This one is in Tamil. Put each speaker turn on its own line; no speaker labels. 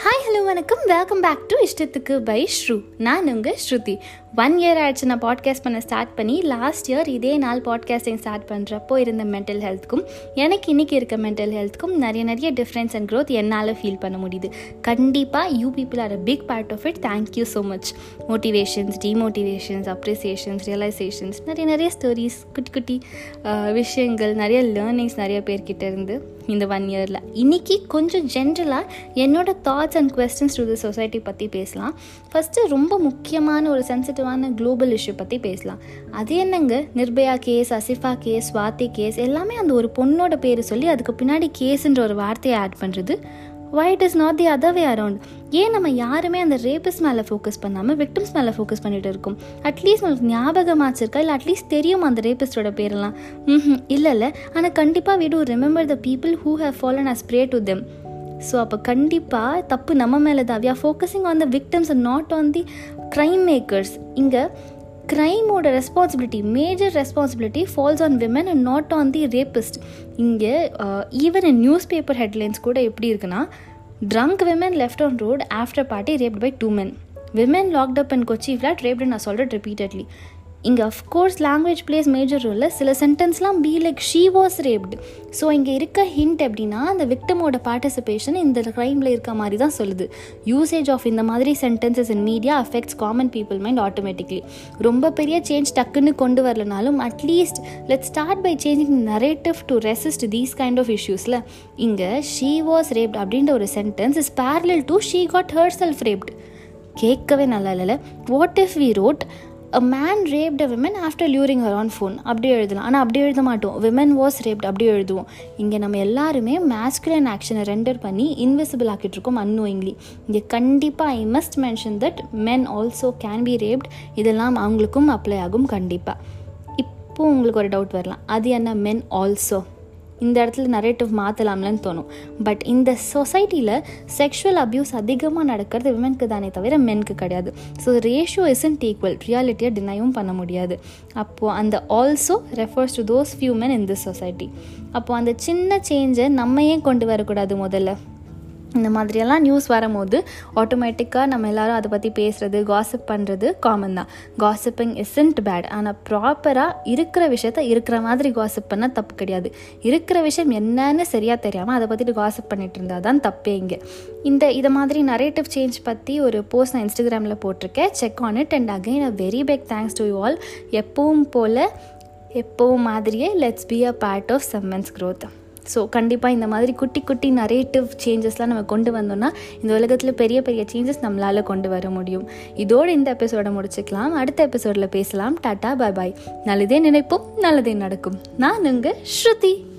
ஹாய் ஹலோ வணக்கம். வெல்கம் பேக் டு இஷ்டத்துக்கு பை ஸ்ரூ. நான் உங்கள் ஸ்ருதி. ஒன் இயர் ஆயிடுச்சு. நான் பாட்காஸ்ட் பண்ண ஸ்டார்ட் பண்ணி லாஸ்ட் இயர் இதே நாள் பாட்காஸ்டிங் ஸ்டார்ட் பண்ணுறப்போ இருந்த மென்டல் ஹெல்த்துக்கும் எனக்கு இன்றைக்கி இருக்க மென்டல் ஹெல்த்துக்கும் நிறைய நிறைய டிஃப்ரென்ஸ் அண்ட் க்ரோத் என்னால் ஃபீல் பண்ண முடியுது. கண்டிப்பாக you people are a big part of it thank you so much motivations demotivations appreciations realisations நிறைய நிறைய ஸ்டோரிஸ் குட்டி குட்டி uh, விஷயங்கள் நிறைய லேர்னிங்ஸ் நிறைய பேர்கிட்ட இருந்து இந்த ஒன் இயரில் இன்றைக்கி கொஞ்சம் ஜென்ரலாக என்னோடய thoughts and questions to the society பற்றி பேசலாம். ஃபஸ்ட்டு ரொம்ப முக்கியமான ஒரு சென்சிட்டிவான குளோபல் இஷ்யூ பற்றி பேசலாம். அது என்னங்க? Nirbhaya case Asifa case Swathi case எல்லாமே அந்த ஒரு பொண்ணோட பேர் சொல்லி அதுக்கு பின்னாடி கேஸுன்ற ஒரு வார்த்தையை ஆட் பண்ணுறது why it is not the other way around ஏன் நம்ம யாருமே அந்த ரேபிஸ் மேலே ஃபோக்கஸ் பண்ணாமல் விக்டிம்ஸ் மேலே ஃபோக்கஸ் பண்ணிட்டு இருக்கோம்? அட்லீஸ்ட் உங்களுக்கு ஞாபகமாச்சிருக்கா இல்லை அட்லீஸ்ட் தெரியும் அந்த ரேபிஸ்டோட பேரெல்லாம்? ம் இல்லை இல்லை. ஆனால் கண்டிப்பாக வீடு remember the people who have fallen as prey to them so அப்போ கண்டிப்பாக தப்பு நம்ம மேலே தான். We are focusing on the victims and not on the crime makers இங்கே க்ரைமோட responsibility major responsibility falls on women and not on the rapist இங்கே even in newspaper headlines கூட எப்படி இருக்குன்னா drunk women left on road after party raped by two men women locked up and Kochi flat raped நான் சொல்கிறேன் ரிப்பீட்டட்லி இங்கே அஃப்கோர்ஸ் லாங்குவேஜ் பிளேஸ் மேஜர் ரோலில் சில சென்டென்ஸ்லாம் be like she was raped so இங்கே இருக்க ஹிண்ட் எப்படின்னா அந்த விக்டமோட பார்ட்டிசிபேஷன் இந்த க்ரைமில் இருக்க மாதிரி தான் சொல்லுது. யூசேஜ் ஆஃப் இந்த மாதிரி sentences in media affects common people mind automatically ரொம்ப பெரிய சேஞ்ச் டக்குன்னு கொண்டு வரலனாலும் at least let start by changing narrative to resist these kind of இஷ்யூஸில் இங்கே ஷீ வாஸ் ரேப்ட் அப்படின்ற ஒரு sentence is parallel to she got herself raped கேட்கவே நல்லா இல்லைல்ல. What if we wrote a man raped a woman after luring her on phone அப்படி எழுதலாம். ஆனால் அப்படி எழுத மாட்டோம். விமன் வாஸ் ரேப்ட் அப்படி எழுதுவோம். இங்கே நம்ம எல்லாருமே மேஸ்குலன் ஆக்ஷனை ரெண்டர் பண்ணி இன்விசிபிள் ஆக்கிட்டு இருக்கோம் அன்னோயிங்லி இங்கே கண்டிப்பாக I must mention that men also can be raped இதெல்லாம் அவங்களுக்கும் அப்ளை ஆகும் கண்டிப்பாக இப்போது உங்களுக்கு ஒரு டவுட் வரலாம். அது என்ன? மென் ஆல்சோ இந்த இடத்துல நரேட்டிவ் மாற்றலாம்லன்னு தோணும். பட் இந்த சொசைட்டியில் செக்ஷுவல் அப்யூஸ் அதிகமாக நடக்கிறது விமனுக்கு தானே தவிர மென்க்கு கிடையாது. ஸோ ரேஷியோ இசன்ட் ஈக்குவல் ரியாலிட்டியை டினையும் பண்ண முடியாது. அப்போது அந்த also refers to those few men in this society அப்போது அந்த சின்ன சேஞ்சை நம்ம ஏன் கொண்டு வரக்கூடாது முதல்ல? இந்த மாதிரியெல்லாம் நியூஸ் வரும்போது ஆட்டோமேட்டிக்காக நம்ம எல்லோரும் அதை பற்றி பேசுகிறது காசிப் பண்ணுறது காமன் தான். காசிப்பிங் இசன்ட் பேட் ஆனால் ப்ராப்பராக இருக்கிற விஷயத்த இருக்கிற மாதிரி காசிப் பண்ணால் தப்பு கிடையாது. இருக்கிற விஷயம் என்னன்னு சரியாக தெரியாமல் அதை பற்றிட்டு காசிப் பண்ணிட்டு இருந்தால் தான் தப்பே இங்கே. இந்த இதை மாதிரி நரேட்டிவ் சேஞ்ச் பற்றி ஒரு போஸ்ட் நான் இன்ஸ்டாகிராமில் போட்டிருக்கேன். Check on it and again a very big thanks to you all எப்பவும் போல் எப்போவும் மாதிரியே let's be a part of summons growth so கண்டிப்பாக இந்த மாதிரி குட்டி குட்டி நரேட்டிவ் சேஞ்சஸ்லாம் நம்ம கொண்டு வந்தோம்னா இந்த உலகத்தில் பெரிய பெரிய சேஞ்சஸ் நம்மளால் கொண்டு வர முடியும். இதோடு இந்த எபிசோடை முடிச்சுக்கலாம். அடுத்த எபிசோடில் பேசலாம். டாட்டா பாய் பாய் நல்லதே நினைப்போம் நல்லதே நடக்கும். நான் உங்கள் ஸ்ருதி.